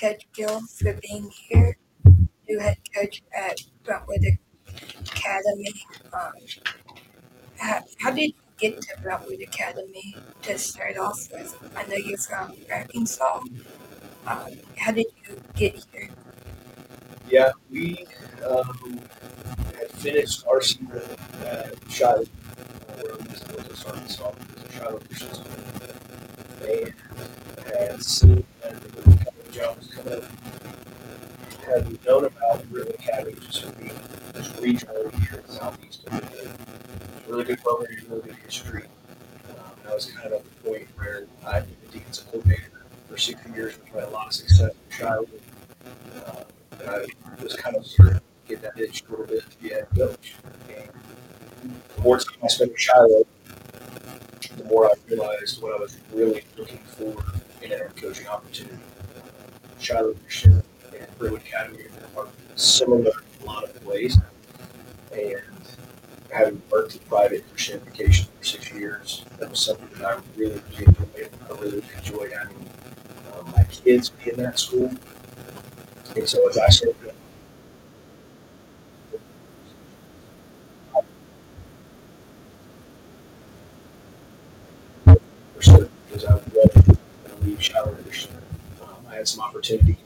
Coach Gill for being here, new head coach at Brentwood Academy. Um, how, how did you get to Brentwood Academy to start off with? I know you're from Arkansas. Um, how did you get here? Yeah, we um, had finished our season at Shiloh, uh, where we was in Arkansas, it was Christian School, and had seen that the Brentwood Academy job was coming. Had known about Brentwood Academy just from being just regionally here in the southeast. of. It's a really good program, really good history. Um, and I was kind of at the point where I'd been the defensive coordinator for six years, which had a lot of success in Shiloh. Uh, and I was kind of sort of getting that itch a little bit to be a head coach. And the more time I spent in Shiloh, the more I realized what I was really looking for in an coaching opportunity. Shiloh Christian and Brentwood Academy are similar in a lot of ways. And having worked in private Christian education for six years, that was something that I really, enjoyed. I really enjoyed having um, my kids be in that school. And so as I started because I wanted to leave Shiloh Christian. Um, I had some opportunities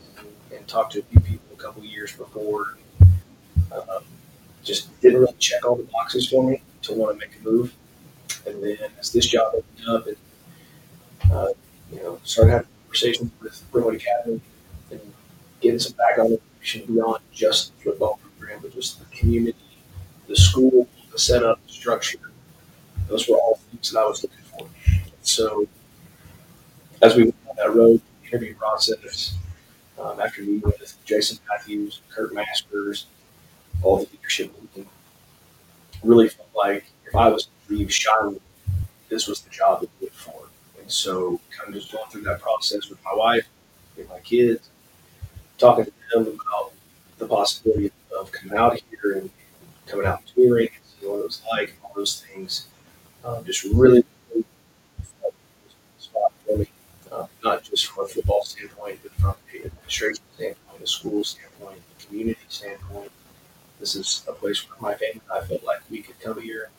and, talked to a few people a couple years before. Um, just didn't really check all the boxes for me to want to make a move. And then as this job opened up and uh, you know started having conversations with Brentwood Academy and getting some background information beyond just the football program, but just the community, the school, the setup, the structure. Those were all things that I was looking for. So as we went on that road, interview process, um, after meeting with Jason Matthews, Kurt Masters, all the leadership really felt like if I was to leave Shiloh, this was the job to do it for. And so kind of just going through that process with my wife, with my kids, talking to them about the possibility of coming out here and coming out and touring, and seeing what it was like, and all those things. Um, just really, really felt it was a spot for me, uh, not just from a football standpoint, but from an administration standpoint, a school standpoint, a community standpoint. This is a place where my family and I felt like we could come here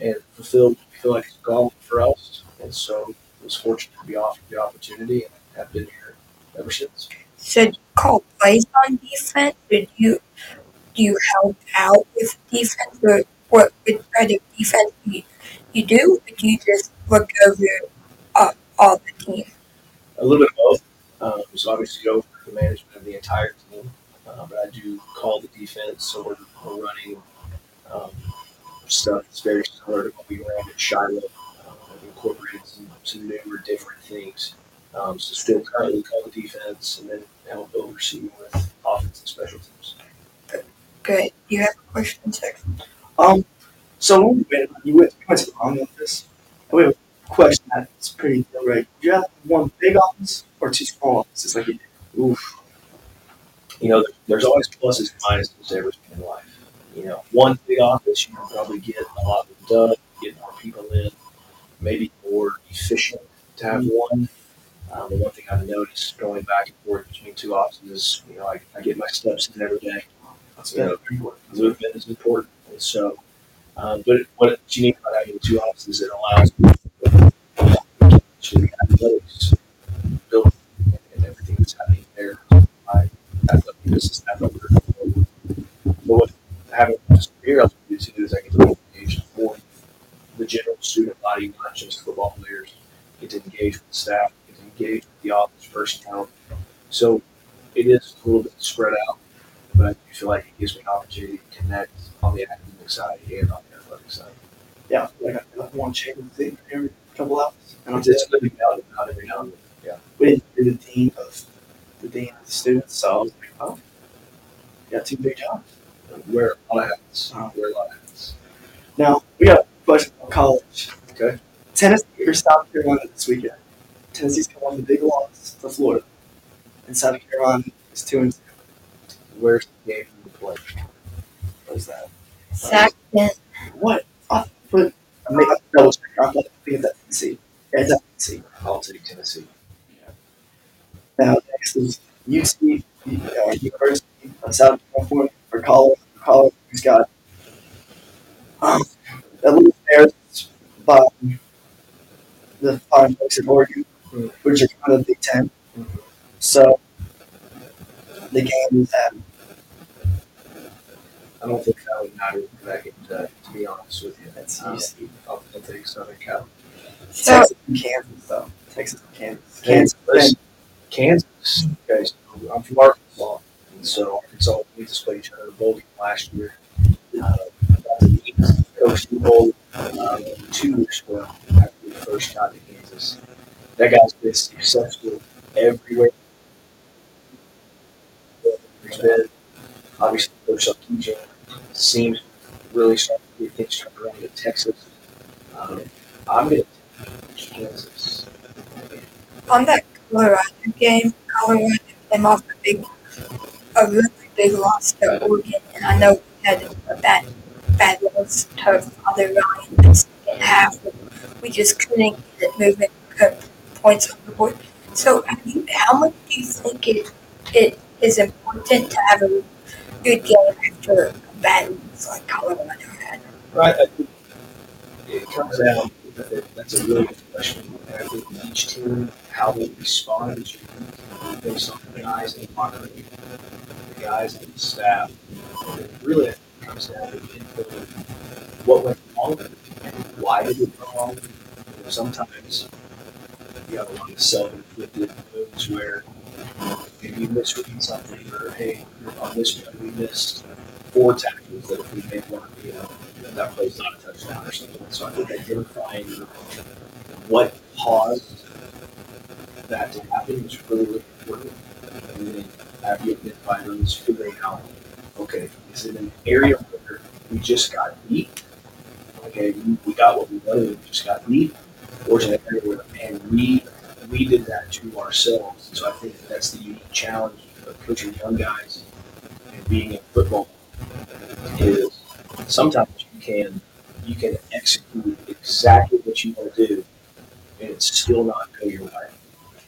and fulfill feel like it's a call for us. And so I was fortunate to be offered the opportunity and have been here ever since. So you call plays on defense, do you do you help out with defense, or what what kind of defense do you, you do, or do you just look over uh, all the team? A little bit of both. Um, so obviously over the management of the entire team, uh, but I do call the defense. So we're, we're running um, stuff that's very similar to what we ran at Shiloh. Um, I've incorporated some, some newer, different things. Um, so still currently call the defense and then help oversee with offense and special teams. Good. You have a question, sir? Um, so when you went, you went, you went to the army office. We have a question that's pretty deal right. Do you have one big office or two small offices like you? Oof. You know, there's always pluses and minuses to everything in life. You know, one big office, you can probably get a lot done, get more people in, maybe more efficient to have one. Um, the one thing I've noticed going back and forth between two offices is, you know, I, I get my steps in every day. That's You know, movement is important. And so, um, but what's unique about having two offices, it allows the office. So it is a little bit spread out, but I feel like it gives me an opportunity to connect on the academic side and on the athletic side. Yeah, like I like one chamber thing every couple hours. And I'm It's, it's good to be out about every now and then. Yeah. we do the dean of the dean of the students, so I was like, oh, you got two big jobs. Wear a lot of hats. Wow. Wear a lot of hats. Now we got a question about college. Okay. Tennessee or South Carolina this weekend. Tennessee's got one the big loss to Florida, and South Carolina is two and two. Where's the game you play? What is that? Second. What? I put. I mean, I double check. I thought I think that's Tennessee. Yeah, it's Tennessee. I'll take Tennessee. Now next is UT, uh, University of South California, or college, college, who's got um, at least there's by the five folks in Oregon, Mm. which are kind of Big 10 Mhm. So the game is at I don't think that would matter back uh, to be honest with you. That's Um, easy. I'll, I'll take Southern Cal. So Texas and Kansas, though. Texas and Kansas. Kansas. Listen, Kansas, guys, I'm from Arkansas, and so Arkansas we just played each other in a bowl game last year. Uh, got to meet Coach Bowl um, two years ago after we first got to Kansas. That guy's been successful everywhere. He's been obviously Coach Sarkisian seems really starting to get things turned around in Texas. Um, I'm going to Kansas. on that Colorado game, Colorado came off a big, a really big loss to Oregon, and I know we had a bad, bad loss to Father Ryan in the second half. We just couldn't get it moving, board. So, have you, how much do you think it it is important to have a good game after a like Colorado had? Right. I it comes down. That's a really good question. I think each team, how they respond is unique based on the guys in the locker the guys in the staff. It really, comes down to the input of what went wrong and why did it go wrong. Sometimes have a lot of self-inflicted moves where maybe you misread something, or hey, on this play we missed four tackles that if we made one, you know, that play's not a touchdown or something. So I think identifying what caused that to happen is really, really important. And then after you identify those, figuring out, okay, is it an area where we just got beat? Okay, we got what we wanted, we just got beat, or is it an area where, man, we we did that to ourselves? So I think that's the unique challenge of coaching young guys and being in football is sometimes you can you can execute exactly what you want to do and it's still not go your way.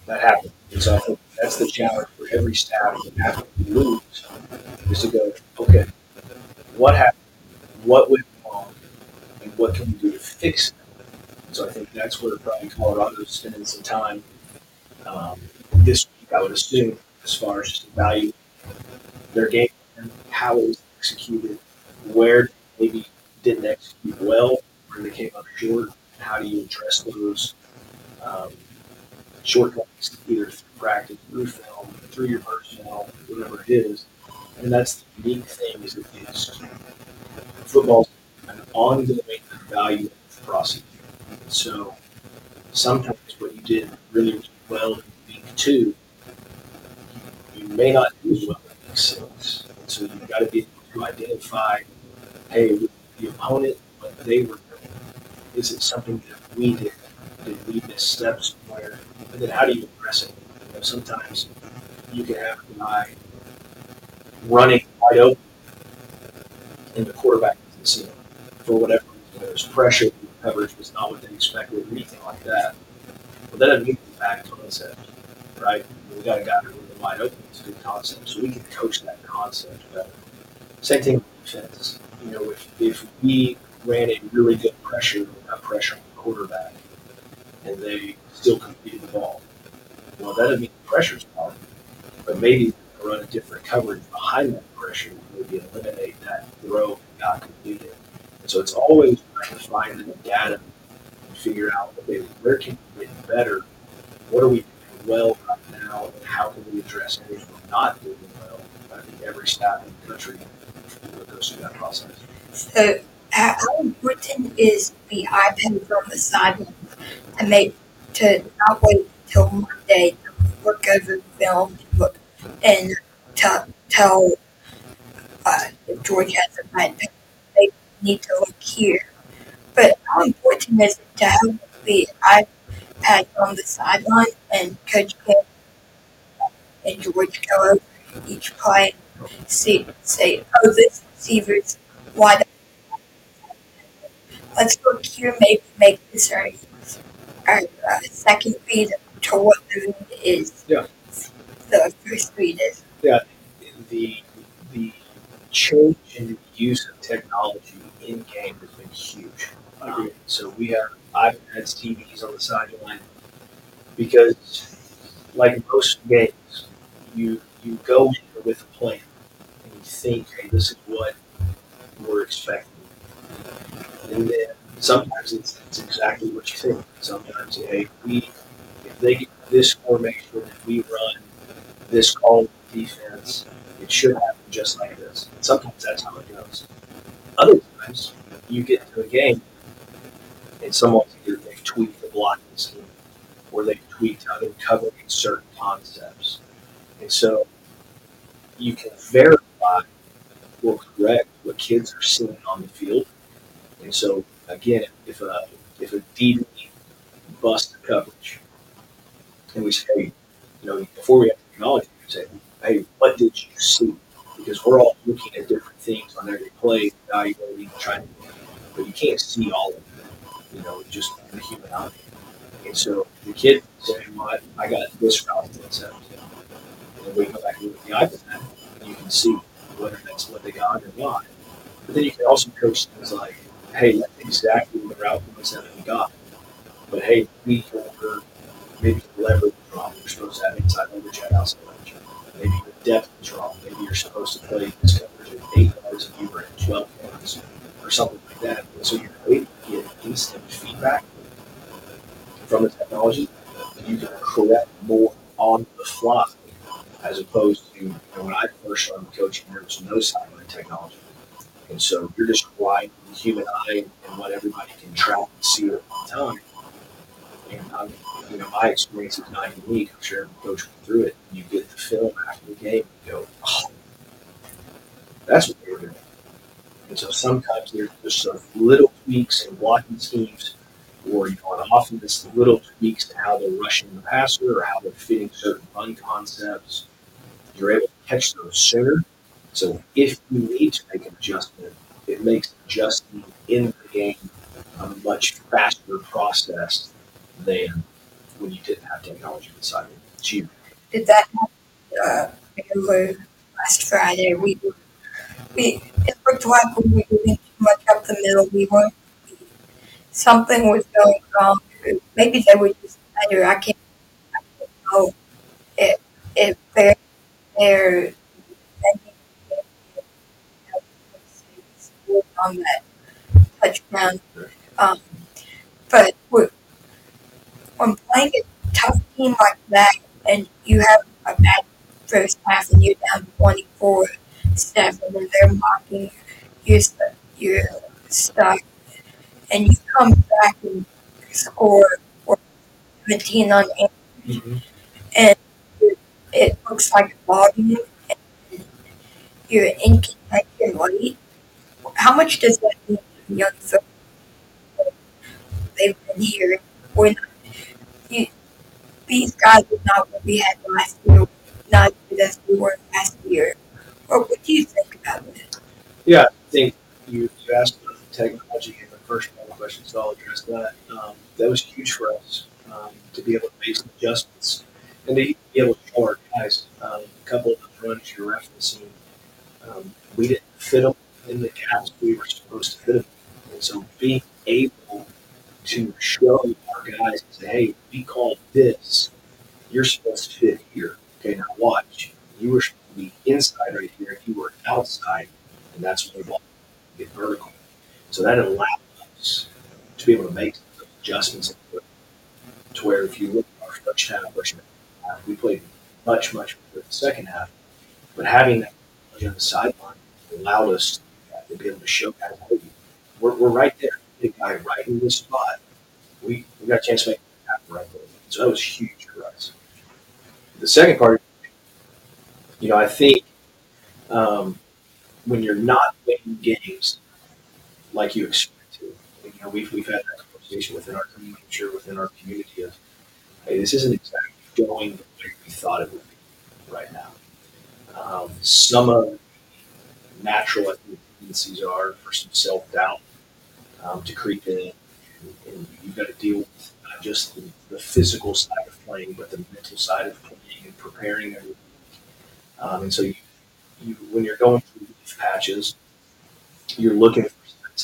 That happens. And so I think that's the challenge for every staff that after we lose is to go, okay, what happened? What went wrong? And what can we do to fix it? So I think that's where probably Colorado's spending some time um, this week, I would assume, as far as just evaluating their game and how it was executed, where maybe didn't execute well, where they came up short, and how do you address those um, shortcomings either through practice, through film, through your personnel, whatever it is. And that's the unique thing is it is football's an ongoing value process. So sometimes what you did really, well in week two, you may not do well in week six. And so you've got to be able to identify, hey, the opponent, what they were doing, is it something that we did? Did we miss steps somewhere? And then how do you address it? You know, sometimes you can have a guy running wide open and the quarterback him for whatever. There's pressure, coverage was not what they expected, or anything like that. But that doesn't mean it's a bad concept, right? We got a guy who's really wide open. It's a good concept, so we can coach that concept better. Same thing with defense. You know, if, if we ran a really good pressure, not pressure on the quarterback, and they still completed the ball, well, that doesn't mean the pressure's off, but maybe run a different coverage behind that pressure, maybe eliminate that throw not completed. So it's always trying to find the data and figure out, okay, where can we get better? What are we doing well right now? And how can we address areas we're not doing well? I think every staff in the country goes through that process. So, how important is the iPad from the sideline to make to not wait till Monday to look over the film and to tell uh, if George has a bad pick, need to look here. But how important is it to have the iPad on the sideline and Coach Kim and George go over each play, see say, oh this receiver's wide let's look here, maybe make this our, our uh, second read to what the read is. Yeah. The first three days? the the change in the use of technology in game has been huge. Um, so we have had TVs on the sideline because, like most games, you you go in with a plan and you think, hey, this is what we're expecting, and then sometimes it's, it's exactly what you think. Sometimes, hey, we if they get this formation we run this call defense, it should happen just like this. And sometimes that's how it goes. Other times, you get to a game and someone either they tweak the blocking scheme or they tweak how they're covering certain concepts. And so you can verify or correct what kids are seeing on the field. And so again, if a if a DB busts the coverage and we say, you know, before we have technology, we say, hey, what did you see? Because we're all looking at different things on every play, evaluating, trying to, but you can't see all of them, you know, just the human eye. And so the kid say, well, I, got this route concept. And then we go back and look at the iPad, and you can see whether that's what they got or not. But then you can also coach things like, hey, that's exactly what route was concept we got. But hey, we over maybe leverage drop. You're supposed to have inside leverage outside leverage. Maybe the depth wrong. Maybe you're supposed to play this coverage at eight yards and you were at 12 yards or something that. So able to get instant feedback from the technology. and You can correct more on the fly as opposed to you know, when I first started coaching, there was no sideline technology. And so you're just relying on the human eye and what everybody can track and see at one time. And I'm, you know, my experience is not unique. I'm sure every coach through it. You get the film after the game and go, oh, that's what they were doing. And so sometimes there's just sort of little tweaks and blocking schemes, or you know, on offense, little tweaks to how they're rushing the passer or how they're fitting certain run concepts. You're able to catch those sooner. So if you need to make an adjustment, it makes adjusting in the game a much faster process than when you didn't have technology. It's huge. Did that happen? Uh, remember last Friday we we it looked like we too much up the middle. We weren't. Something was going wrong. Maybe they were just better. I can't. I don't know if if they're they're on that touchdown. Um, but when playing a tough team like that, and you have a bad first half, and you're down 24 7, and they're mocking your st- your stuff, and you come back and score 17 on 8, Mm-hmm. and it, looks like game, and you're in contention late. How much does that mean to young folks? They've been here. We're not, you, these guys are not what we had last year, not as we were last year. Or what do you think about it? Yeah, I think you, you asked about the technology in the first part of the question, so I'll address that. Um, that was huge for us um, to be able to make some adjustments and to be able to show our guys. Um, a couple of the runs you're referencing, um, we didn't fit them in the gaps we were supposed to fit them. And so being able to show our guys and say, hey, we called this, you're supposed to fit here. Okay, now watch. You were supposed to be inside right here, you were outside, and that's when the ball get vertical. So that allowed us to be able to make adjustments to where if you look at our first half, first half, we played much, much better the second half. But having that on the sideline allowed us to be able to show guys, hey, we're, we're right there. Big guy right in this spot. We, we got a chance to make it happen right there. So that was huge for us. The second part, you know, I think um, when you're not winning games like you expect to, you know, we've, we've had that conversation within our community, within our community of, hey, this isn't exactly going the way we thought it would be right now. Um, some of the natural tendencies are for some self doubt um, to creep in, and, and you've got to deal with not just the, the physical side of playing, but the mental side of playing and preparing Um, and so you, you, when you're going through patches, you're looking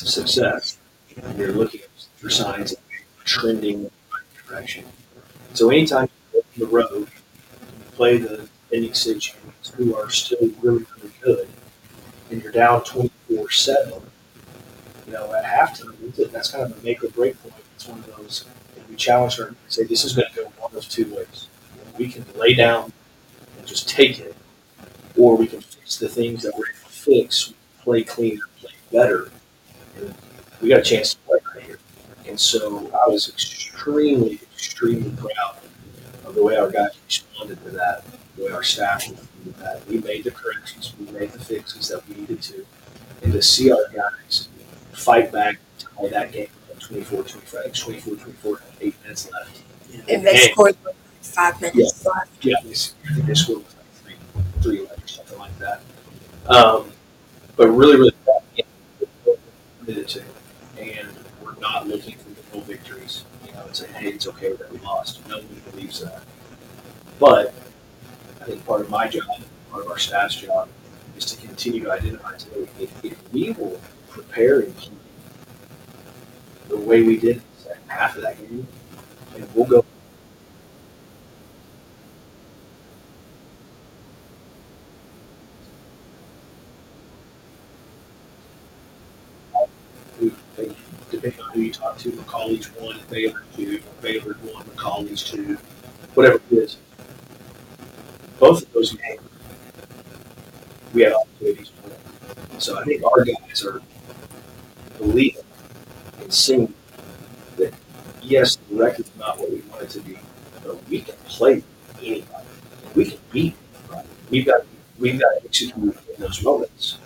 of success. You're looking for signs of trending direction. So anytime you go on the road, play the stage units who are still really, really good, and you're down 24 7, you know, at halftime, that's kind of a make or break point. It's one of those, and we challenge her and say, this is going to go one of two ways. We can lay down and just take it, or we can fix the things that we're to fix, play cleaner, play better. We got a chance to play right here. And so I was extremely, extremely proud of the way our guys responded to that, the way our staff responded to that. We made the corrections, we made the fixes that we needed to. And to see our guys fight back, tie that game up 24 25, 24 24, eight minutes left. And they Hey. scored with five minutes left. Yeah, I think they scored like three, three left or something like that. Um, but really, really proud of the game. We're committed to, and we're not looking for the full victories. You know, and saying, hey, it's okay that we lost. Nobody believes that. But I think part of my job, part of our staff's job, is to continue to identify today if, if we will prepare and play the way we did half of that game, and we'll go to, McCallie's one, Baylor two, Baylor one, McCallie's two, whatever it is. Both of those games, we had opportunities to win. So I think our guys are believing and seeing that yes, the record's not what we want it to be, but we can play anybody. We can beat. Anybody. We've got we've got to execute in those moments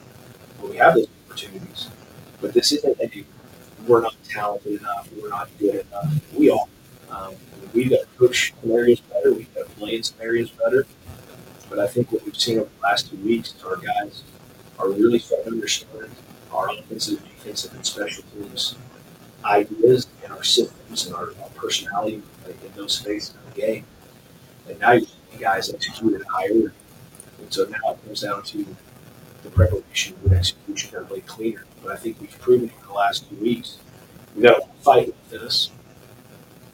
when we have those opportunities. But this isn't a we're not talented enough, we're not good enough. We are. Um, we've got to push some areas better, we've got to play in some areas better. But I think what we've seen over the last two weeks is our guys are really starting to understand our offensive, defensive, and special teams ideas and our systems and our, our personality in those phases of the game. And now seeing guys execute at higher. And so now it comes down to the preparation and execution are way cleaner. But I think we've proven it in the last two weeks we've got a fight within us.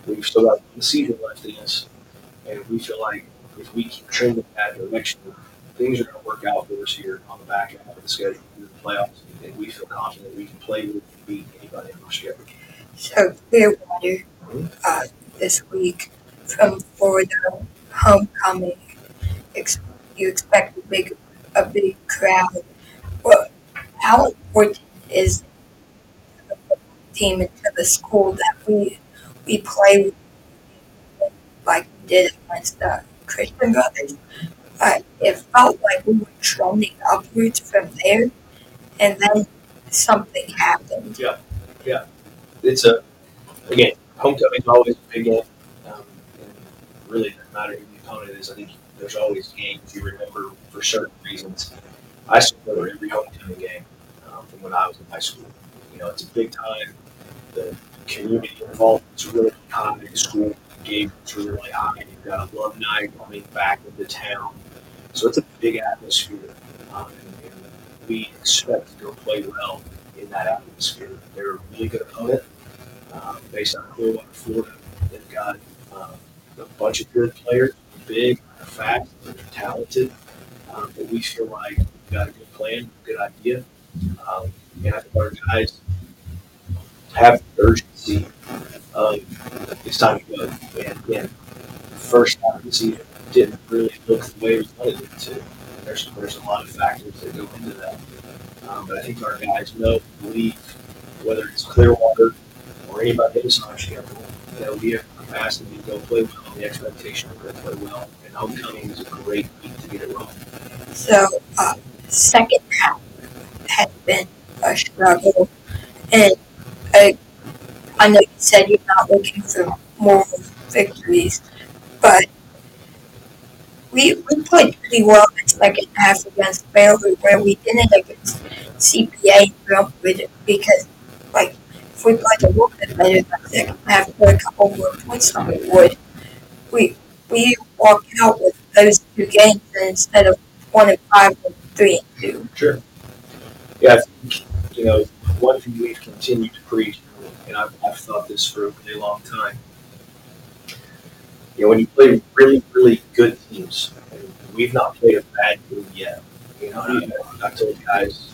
We've still got the season left in us, and we feel like if we keep trending in that direction, things are going to work out for us here on the back end of the schedule through the playoffs, and we feel confident we can play with and beat anybody on our schedule. So Clearwater uh, this week from Florida homecoming. You expect a big a big crowd. Well, how important is the team into the school that we we play with, like we did against the Christian Brothers? Uh, it felt like we were trending upwards from there, and then something happened. Yeah, yeah. It's a again homecoming is always a big game, um, and really doesn't matter who the opponent is. I think there's always games you remember for certain reasons. I still remember every homecoming game um, from when I was in high school. You know, it's a big time. The community involvement's really high. The school engagement's really high. You've got alumni coming back into town, so it's a big atmosphere. Um, and, and we expect to go play well in that atmosphere. They're a really good opponent um, based on Clearwater, Florida. They've got um, a bunch of good players, big, fast, they're talented. Um, but we feel like we've got a good plan, good idea. Um, and I think our guys have the urgency of it's time to go. And again, the first half of the season didn't really look the way we wanted it to. There's, there's a lot of factors that go into that. Um, but I think our guys know, believe, whether it's Clearwater or anybody else on our schedule, that we have capacity to go play well, the expectation to go play well. Homecoming is a great week to get it wrong. So, uh, second half has been a struggle, and uh, I know you said you're not looking for more victories, but we we played pretty well in the second half against Baylor, where we didn't against CPA because, like, if we played a little bit better in the second half, put a couple more points on the board, we we walked out with those two games instead of one and five or three and two. Sure. Yeah, I think, you know, one thing we've continued to preach, and I've, I've thought this for a really long time. You know, when you play really, really good teams, we've not played a bad team yet. You know, I, I've told guys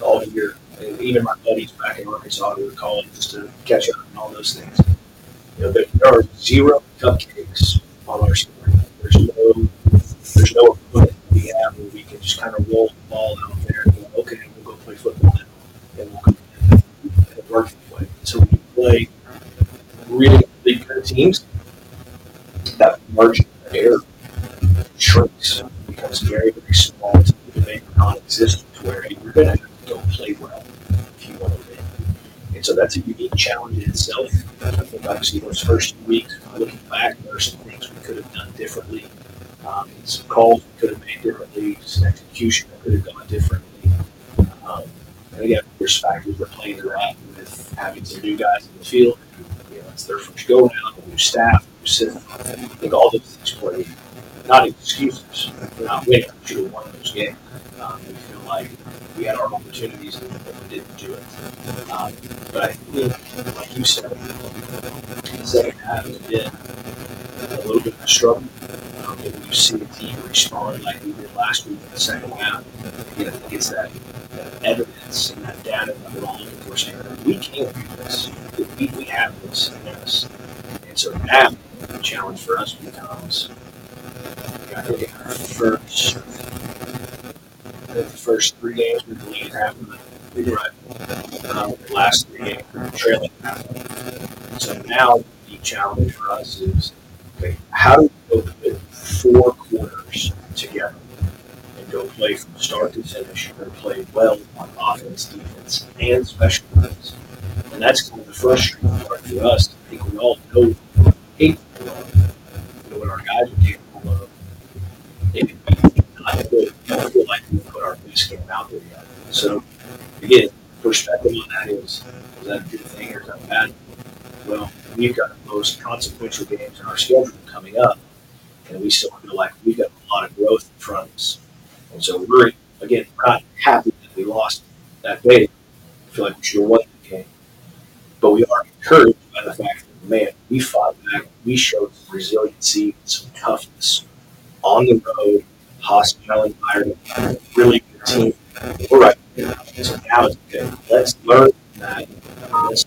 all year, and even my buddies back in Arkansas who were calling just to catch up and all those things. You know, there are zero cupcakes on our score. There's no, there's no opponent we have where we can just kind of roll the ball out there and go, okay, we'll go play football and we'll come and it works way. So you play really, really good teams, that margin of error shrinks, becomes very, very small to make non-existent where you're going to have to go play well And so that's a unique challenge in itself. I think obviously those first weeks, looking back, there are some things we could have done differently. Um, some calls we could have made differently, some execution that could have gone differently. Um, and again, there's factors that play into that with having some new guys in the field. You know, it's their first go round, new staff, new system. I think all those things play. Not excuses for not winning. We should have won those games. Um, like we had our opportunities and we didn't do it. Um, but I think, like you said, the second half has been a little bit of a struggle. Um, and you see the team respond like we did last week in the second half, I think it's that, that evidence and that data that we're all looking for saying, we can do this. We, we have this in us. And so now the challenge for us becomes, I think in our first, the first three games we believe happened. We did. Right. Um, the last three games we trailing half. So now the challenge for us is, okay, how do we go with four quarters together and go play from start to finish and play well on offense, defense, and special teams? And that's kind of the frustrating part for us. I think we all know capable of, you know, what our guys are capable of. Not good. We don't feel like we best game out there yet. So, again, perspective on that is, is that a good thing or is that bad? Well, we've got the most consequential games in our schedule coming up, and we still feel like we've got a lot of growth in front of us. And so we're, again, we're not happy that we lost that day. I feel like we should have won the game. But we are encouraged by the fact that, man, we fought back. We showed some resiliency, some toughness on the road, hostile environment, really good team. We're right. So now it's okay. Let's learn that. Let's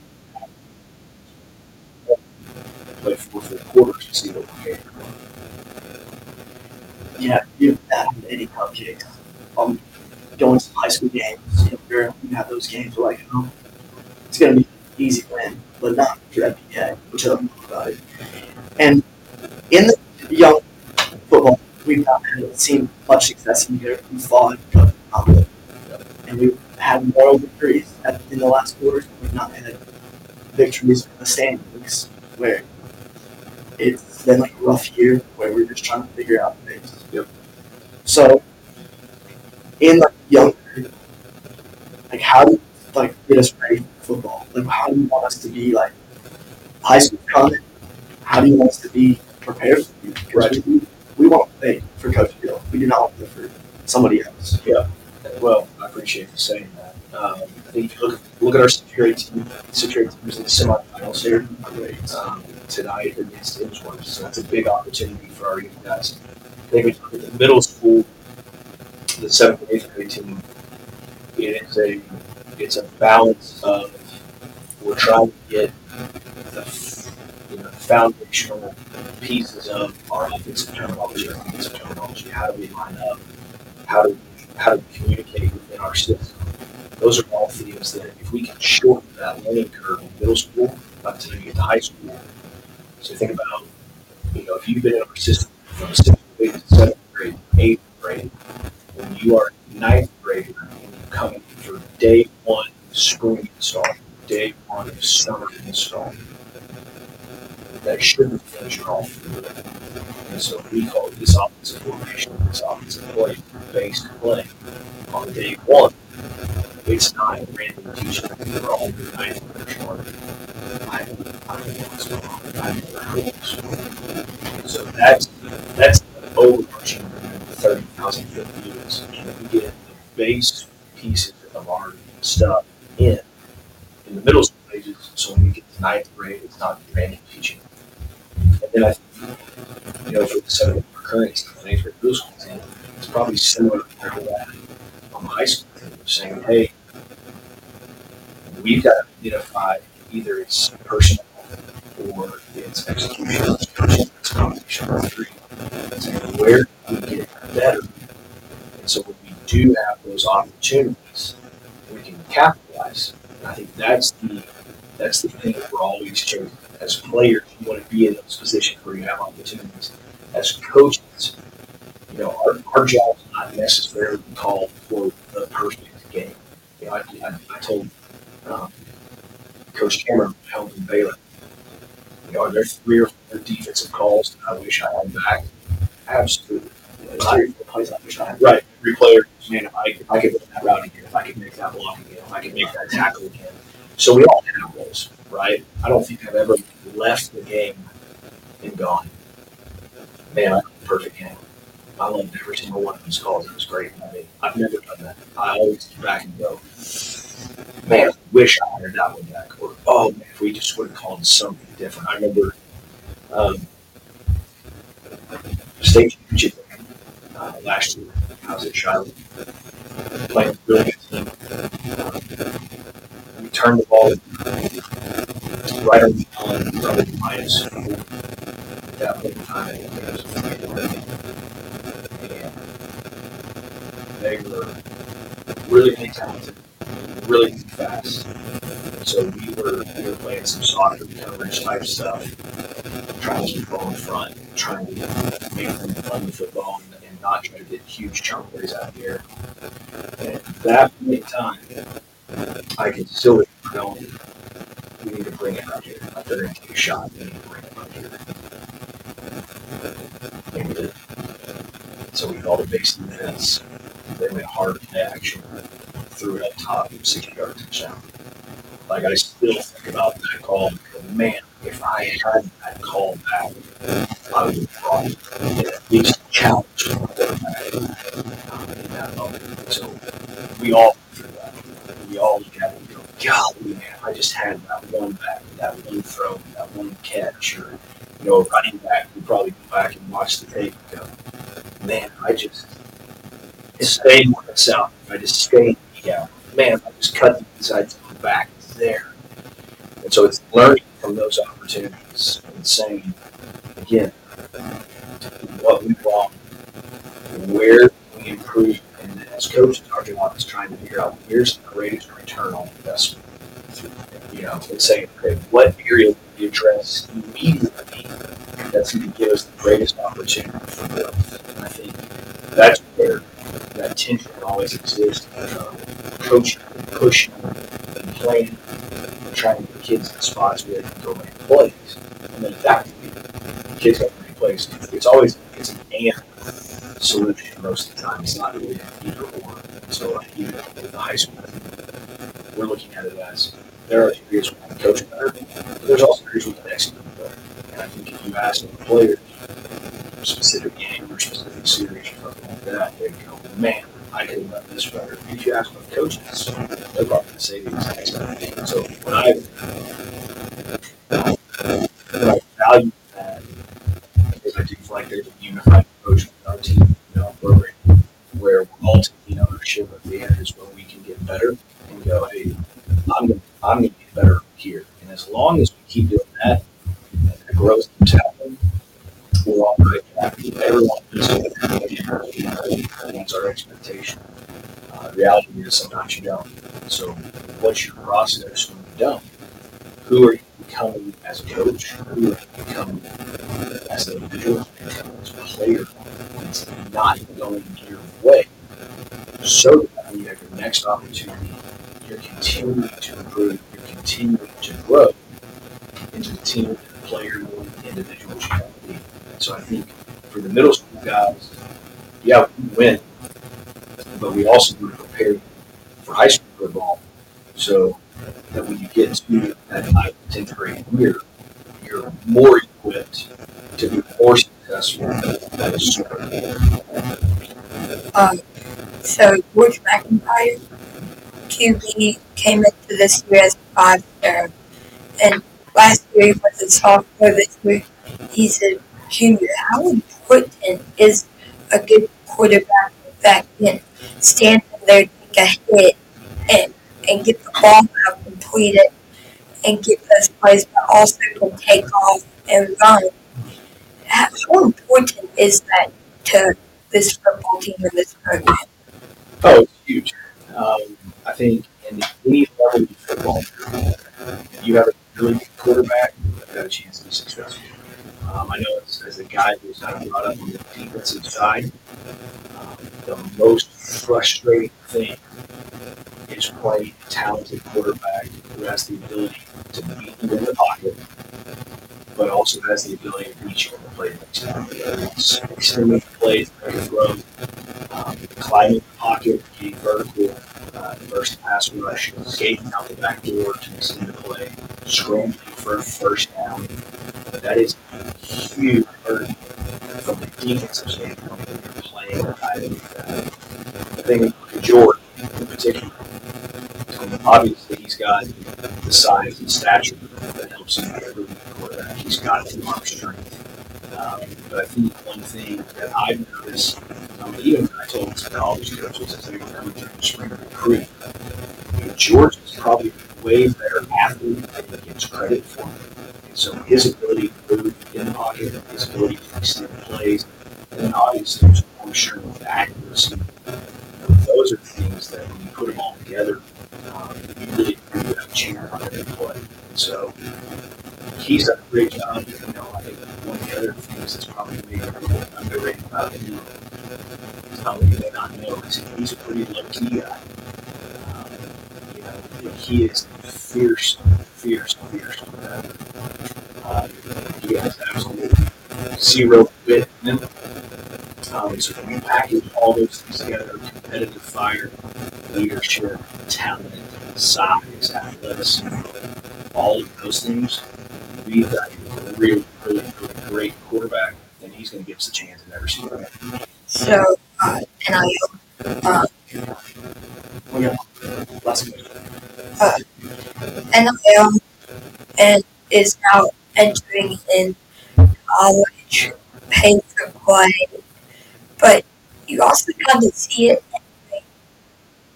play four full quarters to see what we can. Yeah, you that any cupcakes. Um, going to high school games, you know, you have those games where like, oh, it's gonna be easy win, but not for FPK, which I don't know about it. And in the young football, we've not had seen much success in here. We fought, but not really. and we've had moral victories at, in the last quarters. but We've not had victories in the standings where it's been like a rough year where we're just trying to figure out things. Yep. So, in the younger, like how do you like get us ready for football? Like how do you want us to be like high school coming? How do you want us to be prepared for you? Right. we, we want to play for Coach Gill. We do not want to play for somebody else. Yeah. Well, I appreciate you saying that. Um, I think if you look, look at our security team, security team is in the semifinals here um, tonight against Edgewater. So that's a big opportunity for our young guys. I think look at the middle school, the seventh and eighth grade team, it is a it's a balance of we're trying to get the foundational pieces of our offensive terminology, our offensive terminology. How do we line up? How do how do we communicate within our system? Those are all things that if we can shorten that learning curve in middle school, by the time you get to high school. So think about, you know, if you've been in our system from sixth grade to seventh grade, eighth grade, when you are ninth grader and you come in for day one spring install, day one summer install, that shouldn't finish off. And so we call this offensive formation, this offensive play, based play on day one. It's not random teaching for all the graders or I, I don't know what's going on. I've never heard of this. So that's that's the overarching thirty thousand foot view is base pieces of our stuff in in the middle school ages, so when you get to ninth grade, it's not random teaching. And I think, you know, for the seven of current grade middle school team, it's probably similar to that on the high school team, saying, hey, we've got to identify either it's personal or it's execution, it's combination of three. Saying, where we get better? And so when we do have those opportunities, we can capitalize. And I think that's the that's the thing that we're always chasing. As players, you want to be in those positions where you have opportunities. As coaches, you know, our, our job is not necessarily called for the perfect game. You know, I, I, I told um, Coach Cameron held in Baylor, you know, are there three or four defensive calls that I wish I had back? Absolutely. There's three or four plays I wish I had. Right. Every player, man, if I, if I could run that route again, if I could make that block again, if I could make that tackle again. So we all have those, right? I don't think I've ever left the game and gone, man, I a perfect game. I loved every single one of those calls. It was great. I mean, I've never done that. I always get back and go, man, I wish I had that one back. Or, oh, man, if we just would have called something different. I remember um, state championship uh, last year. I was at Shiloh playing really we turned the ball right on the at that point in time. And they were really, really talented, really fast. So we were we were playing some soccer coverage type stuff, trying to keep ball in front, trying to make them run the football and, and not try to get huge chunk plays out here. And at that point in time, I could still know we need to bring it out here. If they're going to take a shot, to. And. So we called a base defense. They went hard play action, threw it up top, 60 yard touchdown. Like I still think about that call. because, Man, if I had that call back, I would have probably at least challenged the quarterback um, in that moment. So we all go through that. We all look at it and go, golly, man, I just had that one back, that one throw, that one catch, or you know, running back, we probably go back and watch the tape and go, man, I just stayed with. If I just stayed, yeah, man, I just cut the inside to the back. It's there. And so it's learning from those opportunities and saying, again, what we want, where we improve, as coaches, our job is trying to figure out where's the greatest return on investment. You know, and saying, okay, what area do we address immediately that's going to give us the greatest opportunity for growth? And I think that's where that tension always exists. Uh, coaching, pushing, and playing, and trying to get kids in spots where they can go make plays. And then that the kids go make plays. It's always it's an and solution most of the time. It's not really an. So like even with the high school, we're looking at it as there are areas where we can coach better, but there's also areas where can execute better. And I think if you ask the players specific game or specific series or something like that, they go, man, I could have done this better. If you ask my coaches, they're probably going to say the exact same thing. So when I, when I value that, is I do feel like there's a unified approach with our team, you know, program, where we're all taking ownership of the areas where we can get better and go, hey, I'm going I'm to get better here. And as long as we keep doing that, and the growth keeps happening, we're on the right track. Everyone is That's our expectation. Uh, the reality is sometimes you don't. So, what's your process when you don't? Who are you becoming as a coach? Who are you becoming as an individual? As a player? It's not going your way. So that when you have your next opportunity, you're continuing to improve, you're continuing to grow into the team and the player and the individuals you have to be. So I think for the middle school guys, yeah, we win, but we also need to prepare for high school football. So that when you get to that ninth, tenth grade year, you're more equipped to be more successful at a sport. Um, So George McIntyre, QB, came into this year as a five star, and last year he was a sophomore. This year he's a junior. How important is a good quarterback that can stand there, take a hit, and and get the ball out, and get those plays, but also can take off and run? How important is that to this football team and this program? Oh, it's huge. Um, I think in any level of football, you have a really good quarterback, you've got a chance to be successful. Um, I know as, as a guy who's kind of brought up on the defensive side, um, the most frustrating thing is playing a talented quarterback who has the ability to beat you in the pocket, but also has the ability to beat you in the play next time. Extending plays, throws, um, climbing the pocket, getting vertical, uh, first pass rush, skating out the back door to the play, scrambling for a first down. But that is a huge burden from the defensive standpoint when you're playing a like that. I think George in particular, um, obviously he's got the size and stature that helps him be quarterback. He's got the arm strength. Um, but I think one thing that I've noticed, um, even when I told college coaches as they were through spring recruit, you know, George is probably way better athlete than he gets credit for. And so his ability to move in the pocket, his ability to extend plays, and then obviously his motion with accuracy, those are things that when you put them all together, um, you really do have a chance on every play. So he's done a great job. You know, I think one of the other things that's probably underrated about him, something you may not know, is he's a pretty low key guy. Um, you know, he is fierce, fierce, fierce. Uh, he has absolutely zero bit in him. Um, so when you package all those things together, competitive fire, leadership, talent, size, athleticism, all of those things, we've got a really, really, really great quarterback, and he's going to give us a chance in every single game. So, uh, NIL, uh, Okay. Last question. NIL, and is now entering in college, pay for play, but you also kind of see it. in,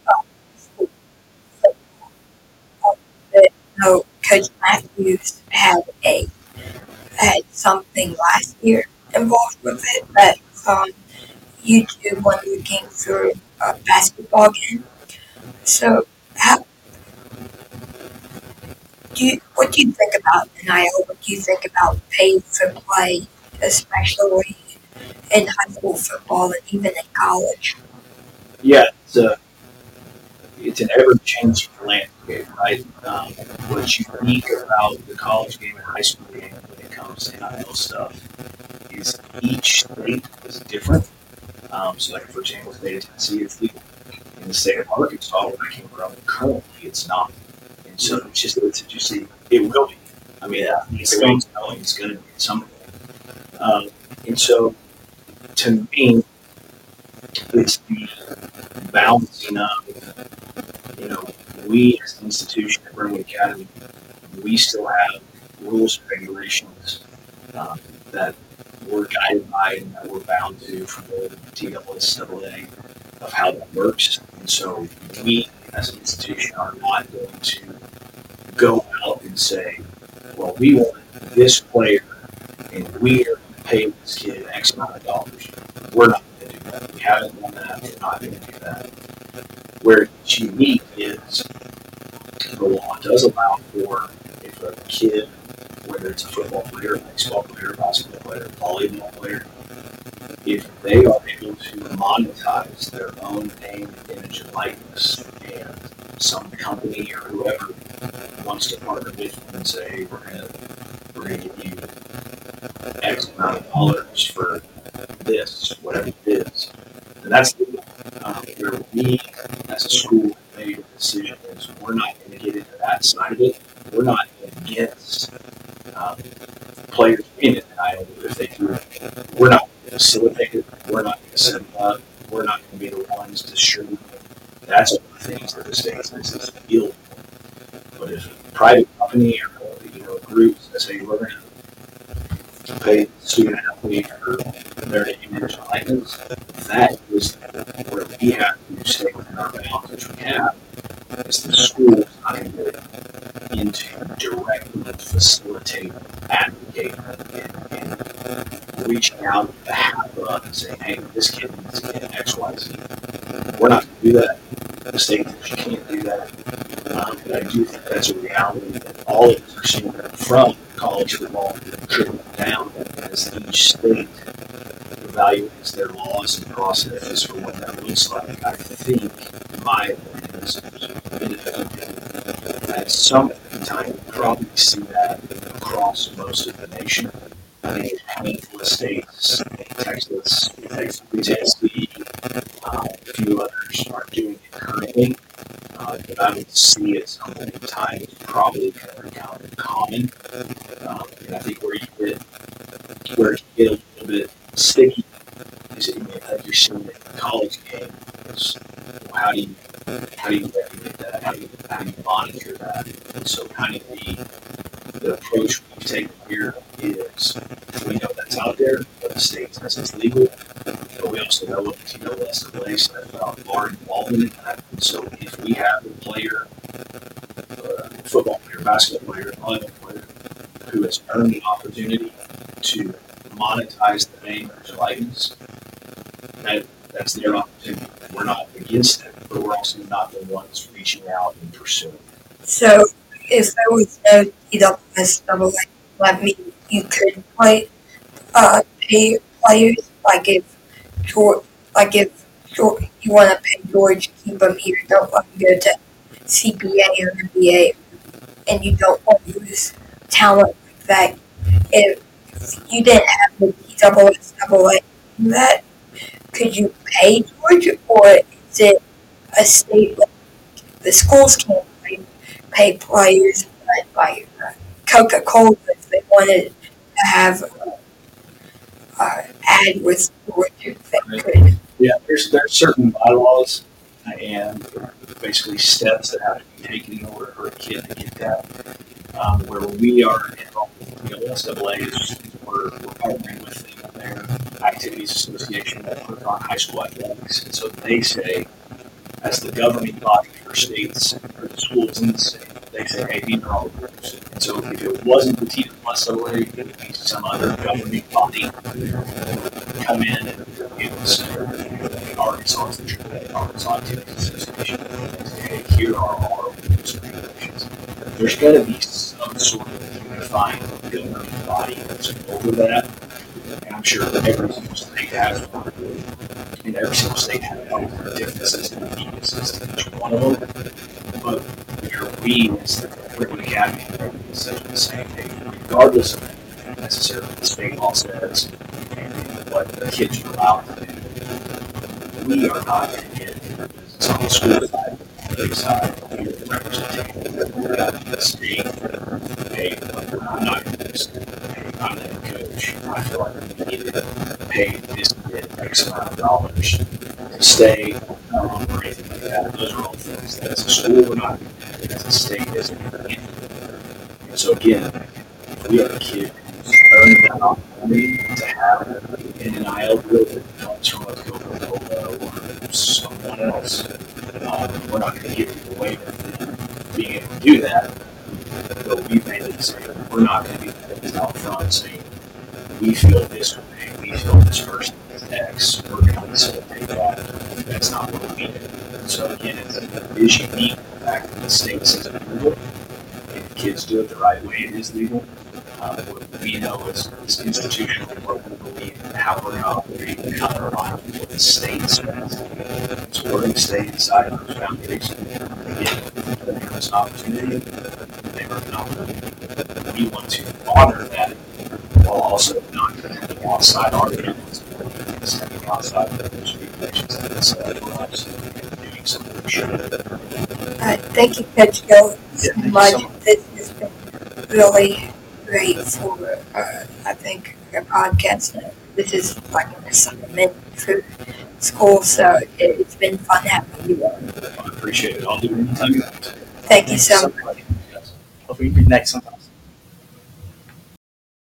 uh, uh, you know, Coach Matthews had a had something last year involved with it was on YouTube when came through a basketball game. So, how do you, what do you think about NIL? What do you think about pay for play, especially in high school football and even in college? Yeah, it's a it's an ever changing landscape, right? Um, what's unique about the college game and high school game when it comes to NIL stuff is each state is different. Um, so, like for example, the state of Tennessee is legal. In the state of Arkansas, where I came from, currently it's not. And so it's just it's just it will be. I mean, it's going to it's going to be at some point. Um, and so, to me, it's the balancing of, you know, we as an institution at Brentwood Academy, we still have rules and regulations um, that we're guided by and that we're bound to from the TSSAA of how that works. And so we as an institution are not going to go out and say, well, we want this player and we are going to pay this kid X amount of dollars. We're not going to do that. We haven't done that. We're not going to do that. Where it's unique is the law does allow for if a kid, whether it's a football player, baseball player, basketball player, volleyball player, if they are able to monetize their own name, image, and likeness, and some company or whoever wants to partner with them and say, we're gonna we're gonna give you X amount of dollars for this, whatever it is, and that's legal. Um, where we as a school made a decision is we're not going to get into that side of it. We're not against um, players in it. I if they do it, we're not going to facilitate it. We're not going to set it up. We're not going to be the ones to sure. That's one of the things that the state says is illegal. But if a private company or you know a group that say we're going to pay student athlete for their and likeness, that is where we have to stay within our bounds, which we have. Is the school is not get into directly facilitate, advocate, and, and reaching out to behalf of and saying, hey, this kid needs to get X, Y, Z. We're not going to do that. The state can't do that. Um, and I do think that's a reality that all of are from college football trickling down as each state evaluates their laws and processes for what that looks like. I think, in my opinion, at some time you probably see that across most of the nation. I think handful of states, Texas, Texas, Tennessee, uh, a few others are doing it currently. Uh, but I would see at some point in time it's probably going to become common. Um, and I think where you get where you get a little bit sticky is that you like you're seeing it in the college game. Is, well, how do you how do you regulate that? How do you how do you monitor that? And so kind of the the approach we've taken here is we know that's out there, but the state says it's legal. But we also know what the TLS said about our involvement in that. So if we have a player, uh, football player, basketball player, volleyball player, who has earned the opportunity to monetize the name or likeness, that, that's their opportunity. We're not against it, but we're also not the ones reaching out and pursuing. So if there was no TSSAA, that means you could play, uh, pay players, like if George, like if George, you want to pay George, keep him here, don't let him go to CBA or NBA, and you don't want to lose talent like that. If you didn't have the double A, that could you pay George, or is it a state like the schools can't pay, players, but like Coca Cola, if they wanted to have uh, uh, ad with George, if they could. Yeah, there's there's certain bylaws and basically steps that have to be taken in order for a kid to get that. Um, where we are involved with the NCAA is we're, we're partnering with them, their activities association that put on high school athletics. And so they say, as the governing body for states or the schools in the state, say, the rules. So if it wasn't the team TSSAA, it would be some other governing body come in and was the Arkansas, the Arkansas Association. Hey, here are our regulations. There's got to be some sort of unifying governing body that's over that. And I'm sure every single state has one. And every single state has and weaknesses to each one of them. But we, as the Brentwood Academy, are essentially saying, hey, regardless of necessarily the state law says and what the kids are allowed to do, we are not going to get the on the school side, the side, we are the representation. We got the state, hey, I'm not going to do this. I'm the coach. I feel like we need to pay this kid X amount of dollars stay um, or anything like that. Those are all things that as a school we're not, as a state to get. And so again, if we have a kid who's earned that opportunity to have an NIL deal that comes from a Coca-Cola or someone else, um, we're not going to give people away from being able to do that. But we've made the decision, we're not going to be the out front saying, we feel this way, we feel this person X, we're going to facilitate that. That's not what we do. So again, it's, a, is unique, the fact that the state says it's legal. If kids do it the right way, it is legal. Uh, what we know is, is institutionally what we believe and how we're going to operate and how we're with what the state. So we're going to inside those boundaries. Again, they us an opportunity, they an opportunity. We want to honor that while also not stepping outside our bounds, stepping outside of those regulations that are set for us and doing something we should. Uh, thank you, Coach Gill, so much. This has been really great for, uh, I think, a podcast. This is like an assignment for school, so it, it's been fun having you on. I appreciate it. I'll do it anytime you want. Thank you so much. Yes. Hopefully, you be next one.